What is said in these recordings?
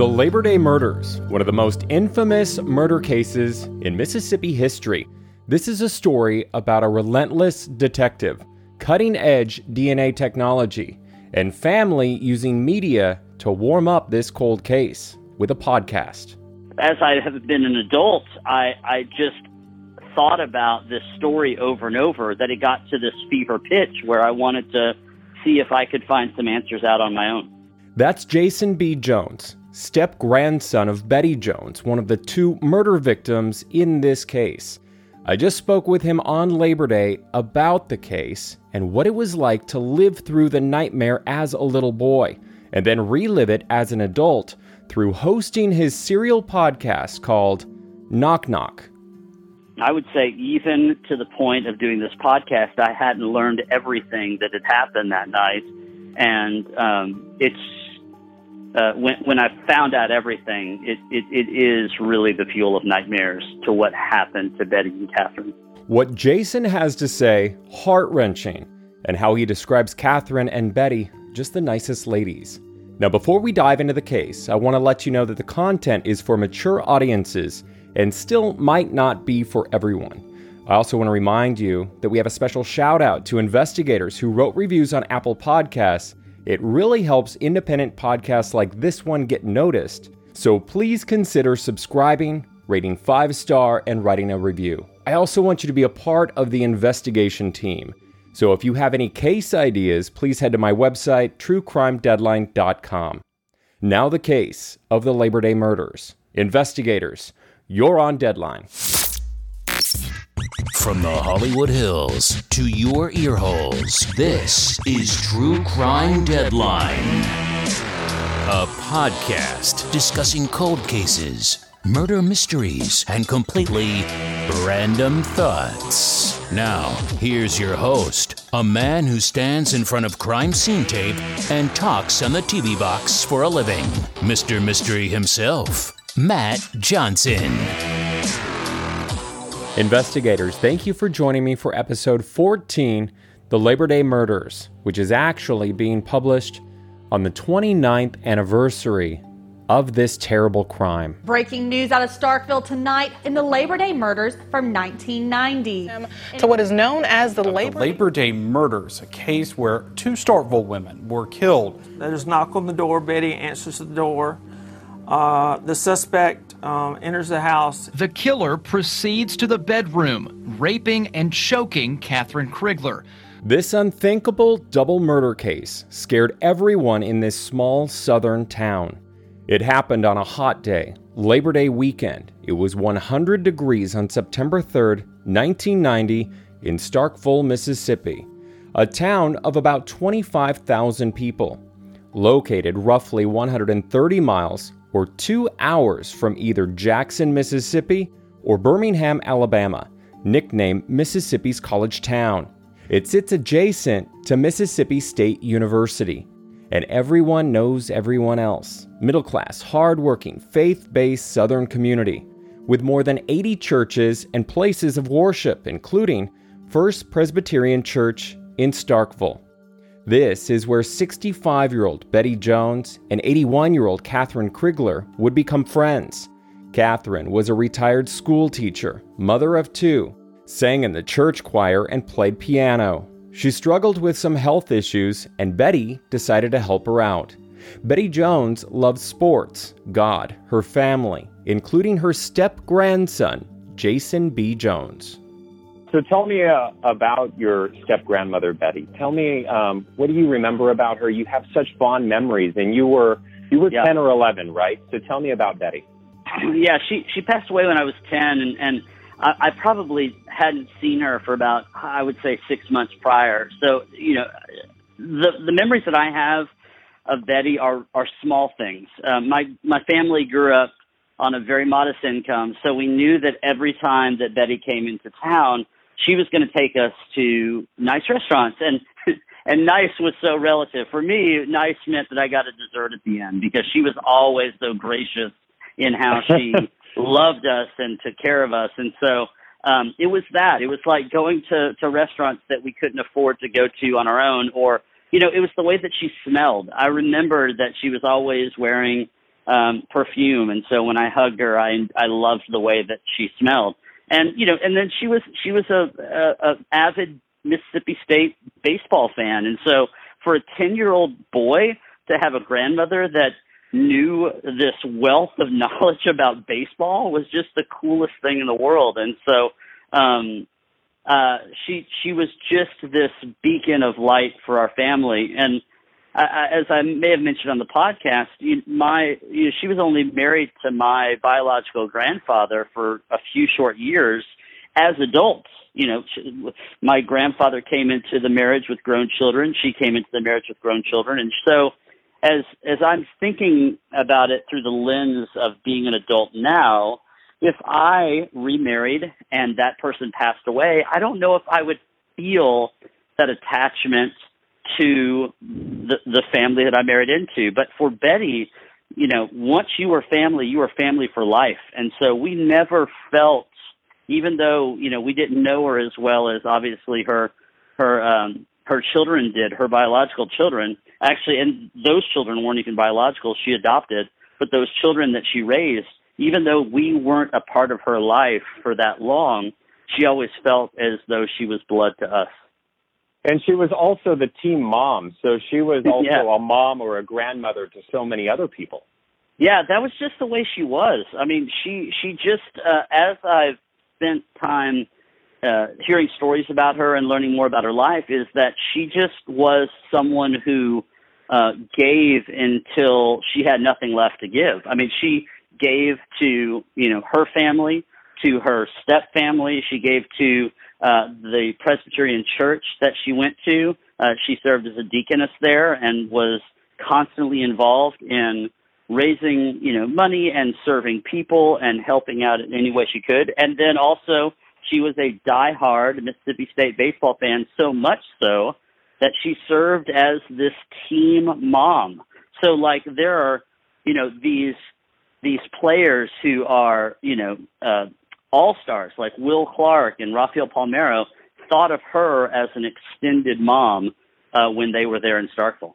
The Labor Day Murders, one of the most infamous murder cases in Mississippi history. This is a story about a relentless detective, cutting edge DNA technology, and family using media to warm up this cold case with a podcast. As I have been an adult, I, I just thought about this story over and over that it got to this fever pitch where I wanted to see if I could find some answers out on my own. That's Jason B. Jones, step grandson of Betty Jones, one of the two murder victims in this case. I just spoke with him on Labor Day about the case and what it was like to live through the nightmare as a little boy and then relive it as an adult through hosting his serial podcast called Knock Knock. I would say, even to the point of doing this podcast, I hadn't learned everything that had happened that night. And um, it's uh, when, when I found out everything, it, it, it is really the fuel of nightmares to what happened to Betty and Kathryn. What Jason has to say, heart wrenching, and how he describes Kathryn and Betty, just the nicest ladies. Now, before we dive into the case, I want to let you know that the content is for mature audiences and still might not be for everyone. I also want to remind you that we have a special shout out to investigators who wrote reviews on Apple Podcasts it really helps independent podcasts like this one get noticed. So please consider subscribing, rating five star, and writing a review. I also want you to be a part of the investigation team. So if you have any case ideas, please head to my website, truecrimedeadline.com. Now, the case of the Labor Day murders. Investigators, you're on deadline. From the Hollywood Hills to your earholes, this is True Crime Deadline, a podcast discussing cold cases, murder mysteries, and completely random thoughts. Now, here's your host, a man who stands in front of crime scene tape and talks on the TV box for a living, Mr. Mystery himself, Matt Johnson. Investigators, thank you for joining me for episode 14, The Labor Day Murders, which is actually being published on the 29th anniversary of this terrible crime. Breaking news out of Starkville tonight in the Labor Day murders from 1990. Um, to what is known as the Labor, the Labor Day murders, a case where two Starkville women were killed. There's knock on the door. Betty answers the door. Uh, the suspect um, enters the house. The killer proceeds to the bedroom, raping and choking Kathryn Crigler. This unthinkable double murder case scared everyone in this small southern town. It happened on a hot day, Labor Day weekend. It was 100 degrees on September 3rd, 1990, in Starkville, Mississippi, a town of about 25,000 people, located roughly 130 miles or two hours from either Jackson, Mississippi or Birmingham, Alabama, nicknamed Mississippi's College Town. It sits adjacent to Mississippi State University, and everyone knows everyone else. Middle class, hardworking, faith based Southern community with more than 80 churches and places of worship, including First Presbyterian Church in Starkville. This is where 65 year old Betty Jones and 81 year old Kathryn Crigler would become friends. Kathryn was a retired school teacher, mother of two, sang in the church choir, and played piano. She struggled with some health issues, and Betty decided to help her out. Betty Jones loved sports, God, her family, including her step grandson, Jason B. Jones. So tell me uh, about your step grandmother Betty. Tell me um, what do you remember about her? You have such fond memories, and you were you were yeah. ten or eleven, right? So tell me about Betty. Yeah, she she passed away when I was ten, and and I, I probably hadn't seen her for about I would say six months prior. So you know, the the memories that I have of Betty are are small things. Uh, my my family grew up on a very modest income, so we knew that every time that Betty came into town she was going to take us to nice restaurants and and nice was so relative. For me nice meant that i got a dessert at the end because she was always so gracious in how she loved us and took care of us. And so um it was that. It was like going to to restaurants that we couldn't afford to go to on our own or you know it was the way that she smelled. I remember that she was always wearing um, perfume, and so when I hugged her, I I loved the way that she smelled. And you know, and then she was she was a, a, a avid Mississippi State baseball fan, and so for a ten year old boy to have a grandmother that knew this wealth of knowledge about baseball was just the coolest thing in the world. And so um, uh, she she was just this beacon of light for our family. And I, as I may have mentioned on the podcast, you, my you know, she was only married to my biological grandfather for a few short years as adults. You know, she, my grandfather came into the marriage with grown children. She came into the marriage with grown children, and so as as I'm thinking about it through the lens of being an adult now, if I remarried and that person passed away, I don't know if I would feel that attachment to the the family that I married into. But for Betty, you know, once you were family, you were family for life. And so we never felt even though, you know, we didn't know her as well as obviously her her um her children did, her biological children. Actually, and those children weren't even biological. She adopted, but those children that she raised, even though we weren't a part of her life for that long, she always felt as though she was blood to us. And she was also the team mom, so she was also Yeah. a mom or a grandmother to so many other people. Yeah, that was just the way she was. I mean, she she just uh, as I've spent time uh, hearing stories about her and learning more about her life, is that she just was someone who uh, gave until she had nothing left to give. I mean, she gave to you know her family, to her step family. She gave to uh, the Presbyterian church that she went to. Uh, she served as a deaconess there and was constantly involved in raising you know money and serving people and helping out in any way she could. And then also she was a diehard Mississippi State baseball fan, so much so that she served as this team mom. So like there are you know these these players who are you know uh, all stars like Will Clark and Rafael Palmeiro thought of her as an extended mom uh, when they were there in Starkville.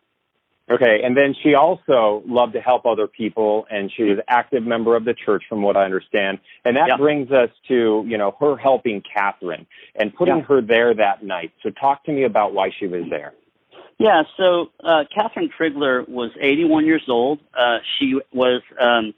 Okay, and then she also loved to help other people, and she was an active member of the church, from what I understand. And that Yeah. brings us to you know her helping Kathryn and putting Yeah. her there that night. So talk to me about why she was there. Yeah, so uh, Kathryn Crigler was 81 years old. Uh, she was um,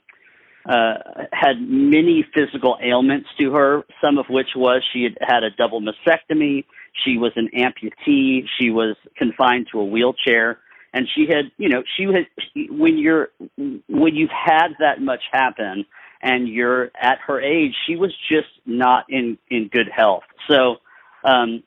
uh, had many physical ailments to her, some of which was she had had a double mastectomy. She was an amputee. She was confined to a wheelchair, and she had, you know, she had when you're when you've had that much happen and you're at her age, she was just not in in good health. So. Um,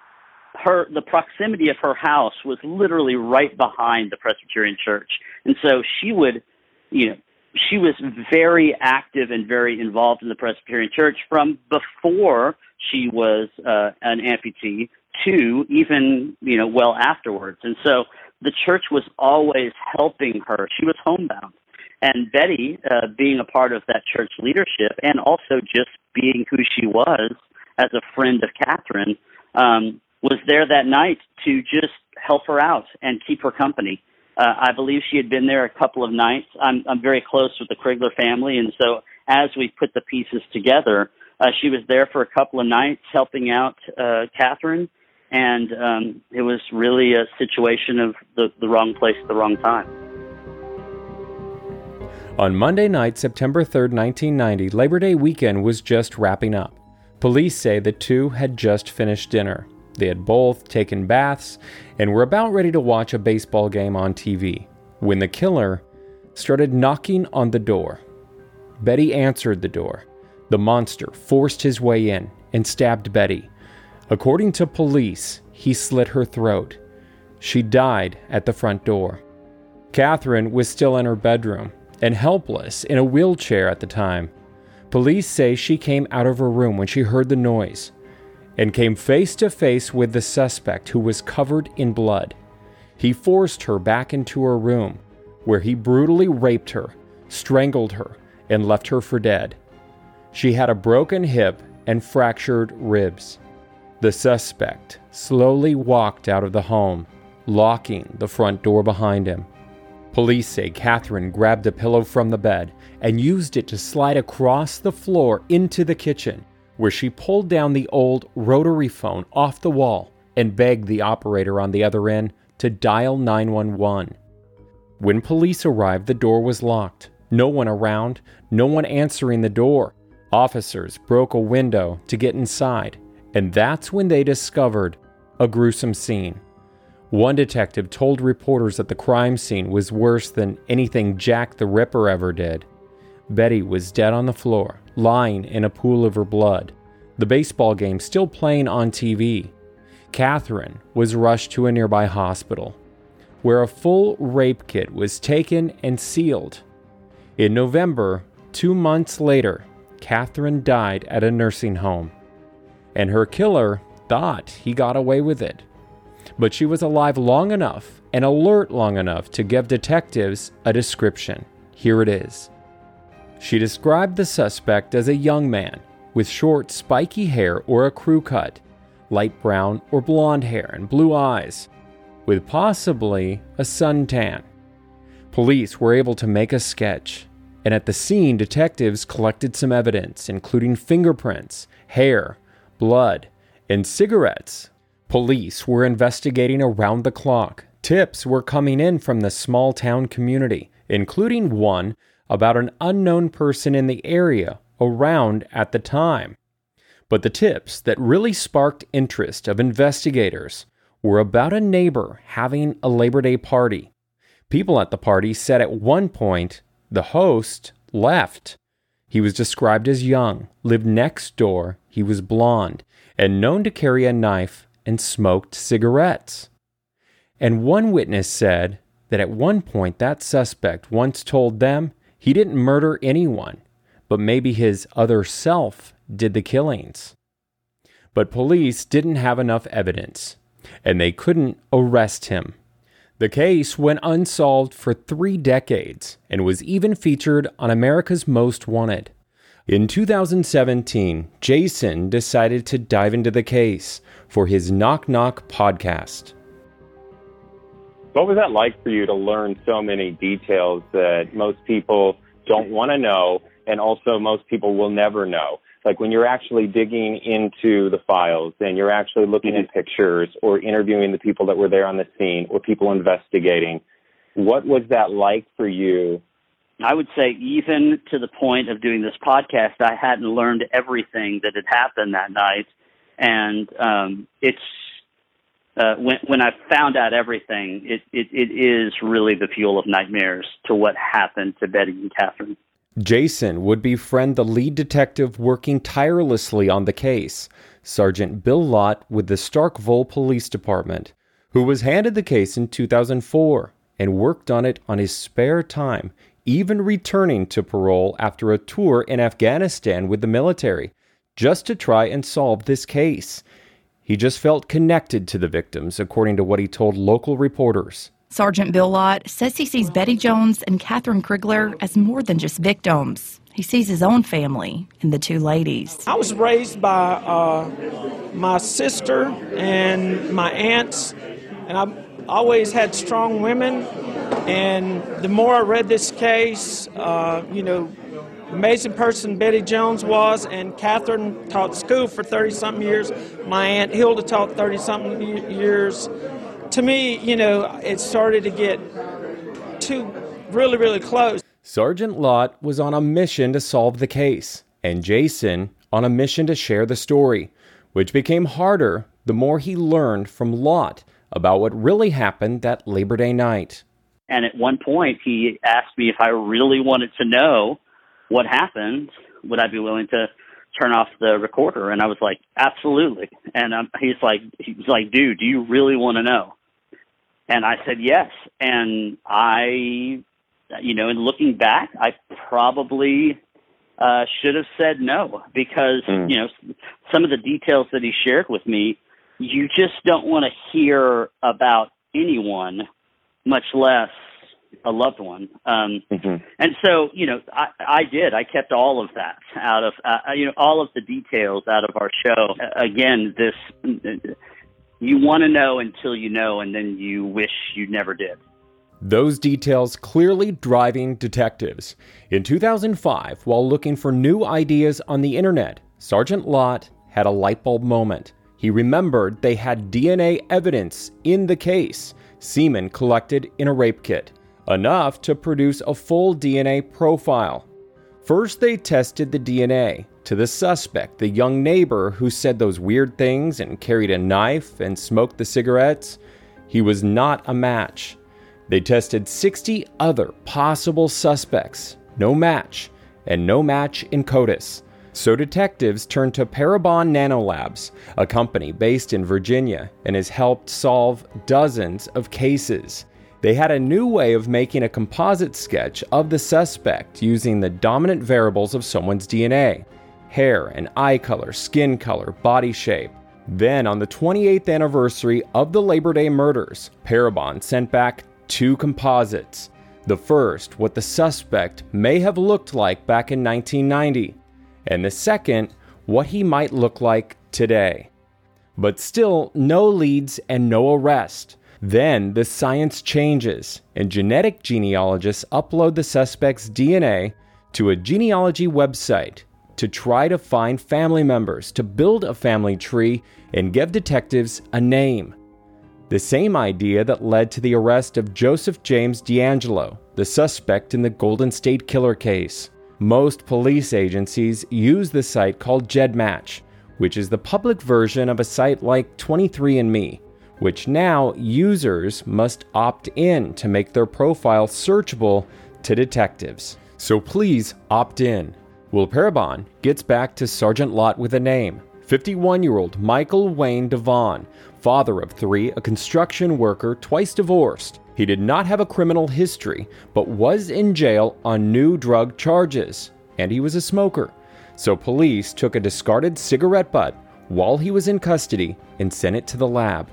her the proximity of her house was literally right behind the Presbyterian church. And so she would, you know, she was very active and very involved in the Presbyterian church from before she was uh, an amputee to even, you know, well afterwards. And so the church was always helping her. She was homebound. And Betty, uh, being a part of that church leadership and also just being who she was as a friend of Kathryn, um, was there that night to just help her out and keep her company. Uh, I believe she had been there a couple of nights. I'm, I'm very close with the Crigler family, and so as we put the pieces together, uh, she was there for a couple of nights helping out uh, Kathryn, and um, it was really a situation of the, the wrong place at the wrong time. On Monday night, September 3rd, 1990, Labor Day weekend was just wrapping up. Police say the two had just finished dinner. They had both taken baths and were about ready to watch a baseball game on TV when the killer started knocking on the door. Betty answered the door. The monster forced his way in and stabbed Betty. According to police, he slit her throat. She died at the front door. Kathryn was still in her bedroom and helpless in a wheelchair at the time. Police say she came out of her room when she heard the noise and came face to face with the suspect who was covered in blood. He forced her back into her room, where he brutally raped her, strangled her, and left her for dead. She had a broken hip and fractured ribs. The suspect slowly walked out of the home, locking the front door behind him. Police say Kathryn grabbed a pillow from the bed and used it to slide across the floor into the kitchen, where she pulled down the old rotary phone off the wall and begged the operator on the other end to dial 911. When police arrived, the door was locked. No one around, no one answering the door. Officers broke a window to get inside, and that's when they discovered a gruesome scene. One detective told reporters that the crime scene was worse than anything Jack the Ripper ever did. Betty was dead on the floor, lying in a pool of her blood. The baseball game still playing on TV. Kathryn was rushed to a nearby hospital, where a full rape kit was taken and sealed. In November, two months later, Kathryn died at a nursing home, and her killer thought he got away with it but she was alive long enough and alert long enough to give detectives a description. Here it is. She described the suspect as a young man with short, spiky hair or a crew cut, light brown or blonde hair, and blue eyes, with possibly a suntan. Police were able to make a sketch, and at the scene, detectives collected some evidence, including fingerprints, hair, blood, and cigarettes Police were investigating around the clock. Tips were coming in from the small town community, including one about an unknown person in the area around at the time. But the tips that really sparked interest of investigators were about a neighbor having a Labor Day party. People at the party said at one point the host left. He was described as young, lived next door, he was blond, and known to carry a knife and smoked cigarettes. And one witness said that at one point that suspect once told them he didn't murder anyone, but maybe his other self did the killings. But police didn't have enough evidence, and they couldn't arrest him. The case went unsolved for three decades and was even featured on America's Most Wanted. In 2017, Jason decided to dive into the case for his Knock Knock podcast. What was that like for you to learn so many details that most people don't want to know and also most people will never know? Like when you're actually digging into the files and you're actually looking at pictures or interviewing the people that were there on the scene or people investigating, what was that like for you? I would say even to the point of doing this podcast, I hadn't learned everything that had happened that night and um, it's uh, when when I found out everything, it, it it is really the fuel of nightmares to what happened to Betty and Kathryn. Jason would befriend the lead detective working tirelessly on the case, Sergeant Bill Lott with the Starkville Police Department, who was handed the case in 2004 and worked on it on his spare time, even returning to parole after a tour in Afghanistan with the military just to try and solve this case. He just felt connected to the victims, according to what he told local reporters. Sergeant Bill Lott says he sees Betty Jones and Kathryn Crigler as more than just victims. He sees his own family in the two ladies. I was raised by uh, my sister and my aunts, and I've always had strong women. And the more I read this case, uh, you know, amazing person Betty Jones was, and Kathryn taught school for 30 something years. My Aunt Hilda taught 30 something years. To me, you know, it started to get too really, really close. Sergeant Lott was on a mission to solve the case, and Jason on a mission to share the story, which became harder the more he learned from Lott about what really happened that Labor Day night. And at one point, he asked me if I really wanted to know what happened, would I be willing to turn off the recorder? And I was like, absolutely. And um, he's like, he's like, dude, do you really want to know? And I said yes. And I, you know, in looking back, I probably uh, should have said no because mm. you know some of the details that he shared with me, you just don't want to hear about anyone, much less a loved one. Um, mm-hmm. And so, you know, I, I did. I kept all of that out of, uh, you know, all of the details out of our show. Again, this, you want to know until you know, and then you wish you never did. Those details clearly driving detectives. In 2005, while looking for new ideas on the internet, Sergeant Lott had a light bulb moment. He remembered they had DNA evidence in the case, semen collected in a rape kit, enough to produce a full DNA profile. First, they tested the DNA to the suspect, the young neighbor who said those weird things and carried a knife and smoked the cigarettes. He was not a match. They tested 60 other possible suspects, no match, and no match in CODIS. So detectives turned to Parabon Nanolabs, a company based in Virginia and has helped solve dozens of cases. They had a new way of making a composite sketch of the suspect using the dominant variables of someone's DNA hair and eye color, skin color, body shape. Then, on the 28th anniversary of the Labor Day murders, Parabon sent back two composites. The first, what the suspect may have looked like back in 1990, and the second, what he might look like today. But still, no leads and no arrest. Then the science changes, and genetic genealogists upload the suspect's DNA to a genealogy website to try to find family members, to build a family tree, and give detectives a name. The same idea that led to the arrest of Joseph James DeAngelo, the suspect in the Golden State Killer case. Most police agencies use the site called GEDmatch, which is the public version of a site like 23andMe which now users must opt in to make their profile searchable to detectives. So please opt in. Will Parabon gets back to Sergeant Lott with a name 51 year old Michael Wayne DeVaughn, father of three, a construction worker, twice divorced. He did not have a criminal history, but was in jail on new drug charges, and he was a smoker. So police took a discarded cigarette butt while he was in custody and sent it to the lab.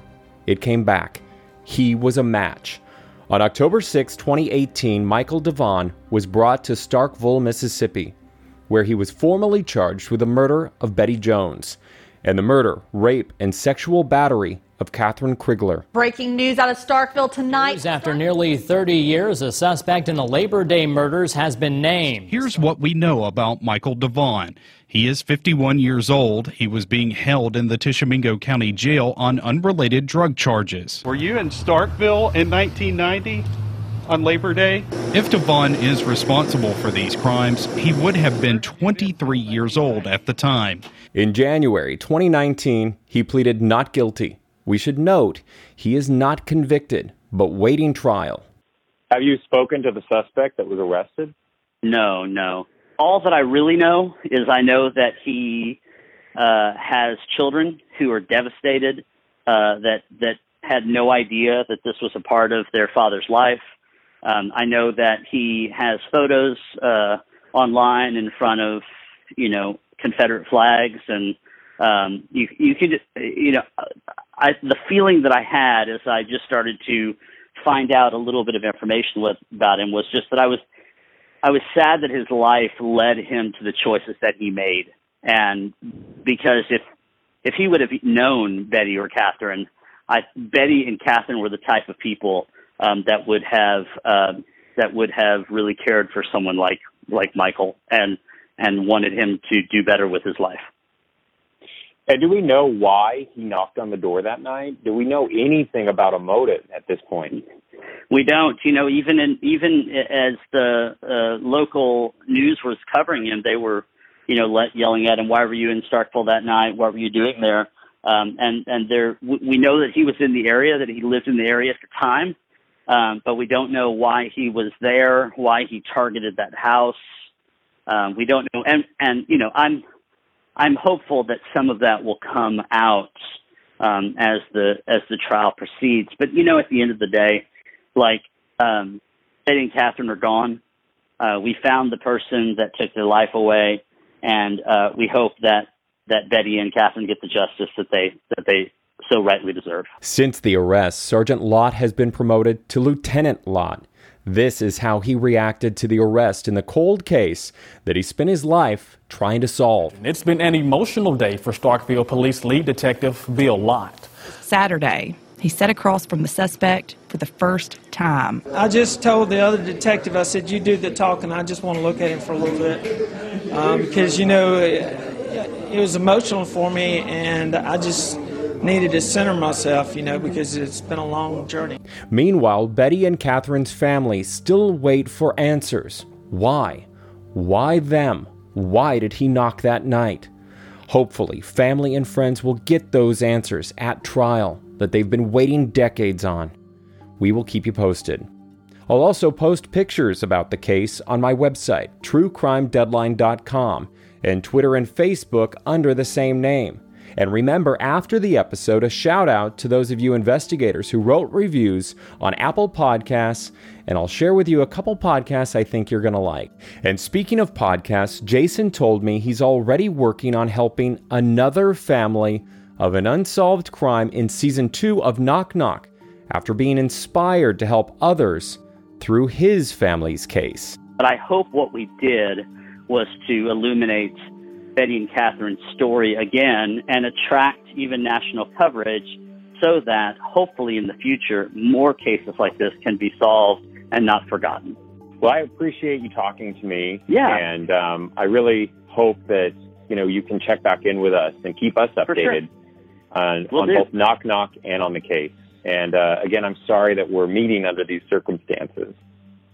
It came back. He was a match. On October 6, 2018, Michael DeVaughn was brought to Starkville, Mississippi, where he was formally charged with the murder of Betty Jones and the murder, rape, and sexual battery of Kathryn Crigler. Breaking news out of Starkville tonight. News after nearly 30 years, a suspect in the Labor Day murders has been named. Here's what we know about Michael DeVaughn. He is 51 years old. He was being held in the Tishomingo County Jail on unrelated drug charges. Were you in Starkville in 1990? On Labor Day? If DeVaughn is responsible for these crimes, he would have been 23 years old at the time. In January 2019, he pleaded not guilty. We should note he is not convicted, but waiting trial. Have you spoken to the suspect that was arrested? No, no all that I really know is I know that he uh, has children who are devastated, uh, that that had no idea that this was a part of their father's life. Um, I know that he has photos uh, online in front of you know Confederate flags, and um, you you could you know I, the feeling that I had as I just started to find out a little bit of information with, about him was just that I was I was sad that his life led him to the choices that he made, and because if if he would have known Betty or Kathryn, I, Betty and Kathryn were the type of people um, that would have uh, that would have really cared for someone like like Michael and and wanted him to do better with his life. And do we know why he knocked on the door that night? Do we know anything about a motive at this point? We don't. You know, even in even as the uh, local news was covering him, they were, you know, let, yelling at him, "Why were you in Starkville that night? What were you doing there?" Um, and and there, we know that he was in the area, that he lived in the area at the time, um, but we don't know why he was there, why he targeted that house. Um, we don't know, and and you know, I'm I'm hopeful that some of that will come out um, as the as the trial proceeds. But you know, at the end of the day, like um, Eddie and Kathryn are gone. Uh, we found the person that took their life away, and uh, we hope that that Betty and Kathryn get the justice that they that they so rightly deserve. Since the arrest, Sergeant Lott has been promoted to Lieutenant Lott. This is how he reacted to the arrest in the cold case that he spent his life trying to solve. It's been an emotional day for Starkville Police Lead Detective Bill Lott. Saturday, He sat across from the suspect for the first time. I just told the other detective, I said, You do the talking. I just want to look at him for a little bit. Um, because, you know, it, it was emotional for me, and I just needed to center myself, you know, because it's been a long journey. Meanwhile, Betty and Kathryn's family still wait for answers. Why? Why them? Why did he knock that night? Hopefully, family and friends will get those answers at trial that they've been waiting decades on. We will keep you posted. I'll also post pictures about the case on my website, truecrimedeadline.com, and Twitter and Facebook under the same name. And remember, after the episode, a shout out to those of you investigators who wrote reviews on Apple Podcasts, and I'll share with you a couple podcasts I think you're going to like. And speaking of podcasts, Jason told me he's already working on helping another family of an unsolved crime in season two of Knock Knock after being inspired to help others through his family's case. But I hope what we did was to illuminate Betty and Kathryn's story again and attract even national coverage so that hopefully in the future more cases like this can be solved and not forgotten. Well, I appreciate you talking to me. Yeah. And um, I really hope that, you know, you can check back in with us and keep us updated sure. on, Will on both Knock Knock and on the case. And uh, again, I'm sorry that we're meeting under these circumstances.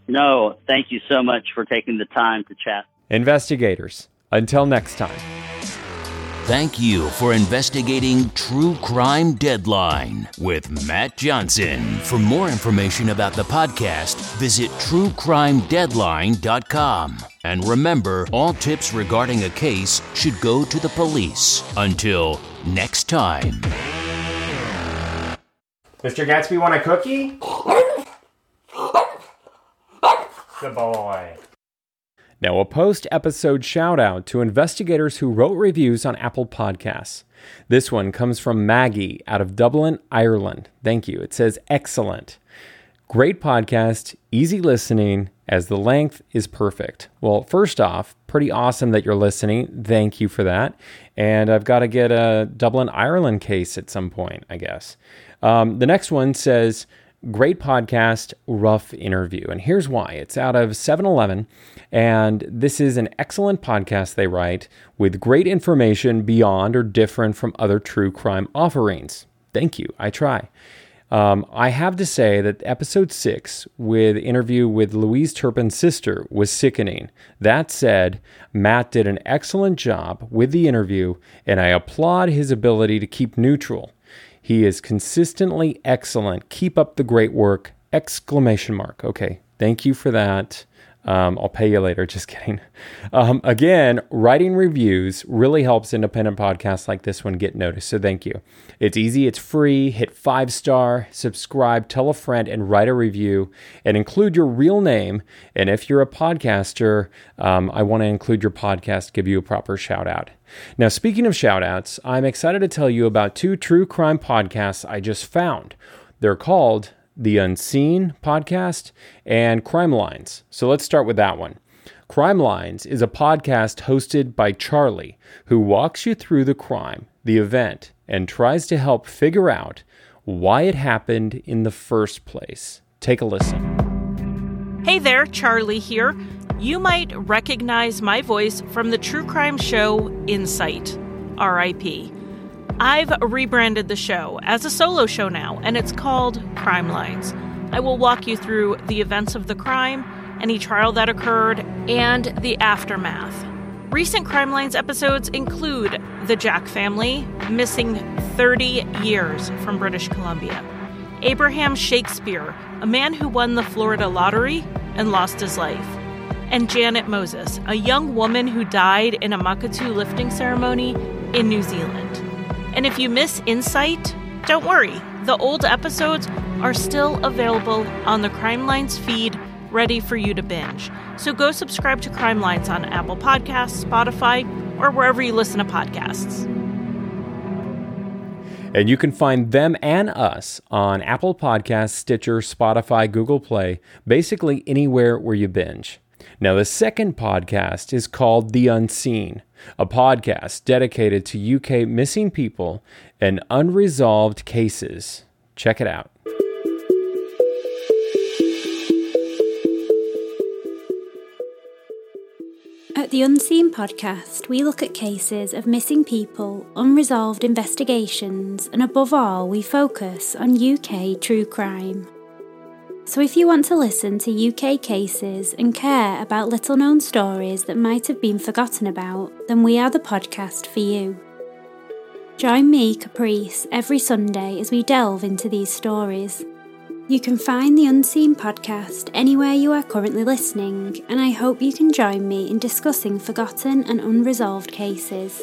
No, thank you so much for taking the time to chat. Investigators, until next time. Thank you for investigating True Crime Deadline with Matt Johnson. For more information about the podcast, visit truecrimedeadline.com. And remember, all tips regarding a case should go to the police. Until next time. Mr. Gatsby, want a cookie? Good boy. Now, a post episode shout out to investigators who wrote reviews on Apple Podcasts. This one comes from Maggie out of Dublin, Ireland. Thank you. It says, excellent. Great podcast, easy listening, as the length is perfect. Well, first off, pretty awesome that you're listening. Thank you for that. And I've got to get a Dublin, Ireland case at some point, I guess. Um, the next one says, Great podcast, rough interview. And here's why it's out of 7 Eleven, and this is an excellent podcast they write with great information beyond or different from other true crime offerings. Thank you. I try. Um, I have to say that episode six, with interview with Louise Turpin's sister, was sickening. That said, Matt did an excellent job with the interview, and I applaud his ability to keep neutral. He is consistently excellent. Keep up the great work! Exclamation mark. Okay, thank you for that. Um, I'll pay you later. Just kidding. Um, again, writing reviews really helps independent podcasts like this one get noticed. So thank you. It's easy, it's free. Hit five star, subscribe, tell a friend, and write a review and include your real name. And if you're a podcaster, um, I want to include your podcast, give you a proper shout out. Now, speaking of shout outs, I'm excited to tell you about two true crime podcasts I just found. They're called the Unseen podcast, and Crime Lines. So let's start with that one. Crime Lines is a podcast hosted by Charlie, who walks you through the crime, the event, and tries to help figure out why it happened in the first place. Take a listen. Hey there, Charlie here. You might recognize my voice from the true crime show Insight, RIP. I've rebranded the show as a solo show now, and it's called Crime Lines. I will walk you through the events of the crime, any trial that occurred, and the aftermath. Recent Crime Lines episodes include the Jack family, missing 30 years from British Columbia, Abraham Shakespeare, a man who won the Florida lottery and lost his life, and Janet Moses, a young woman who died in a makutu lifting ceremony in New Zealand. And if you miss Insight, don't worry. The old episodes are still available on the Crime Lines feed, ready for you to binge. So go subscribe to Crime Lines on Apple Podcasts, Spotify, or wherever you listen to podcasts. And you can find them and us on Apple Podcasts, Stitcher, Spotify, Google Play, basically anywhere where you binge. Now, the second podcast is called The Unseen, a podcast dedicated to UK missing people and unresolved cases. Check it out. At the Unseen podcast, we look at cases of missing people, unresolved investigations, and above all, we focus on UK true crime. So if you want to listen to UK cases and care about little known stories that might have been forgotten about, then we are the podcast for you. Join me, Caprice, every Sunday as we delve into these stories. You can find the Unseen podcast anywhere you are currently listening, and I hope you can join me in discussing forgotten and unresolved cases.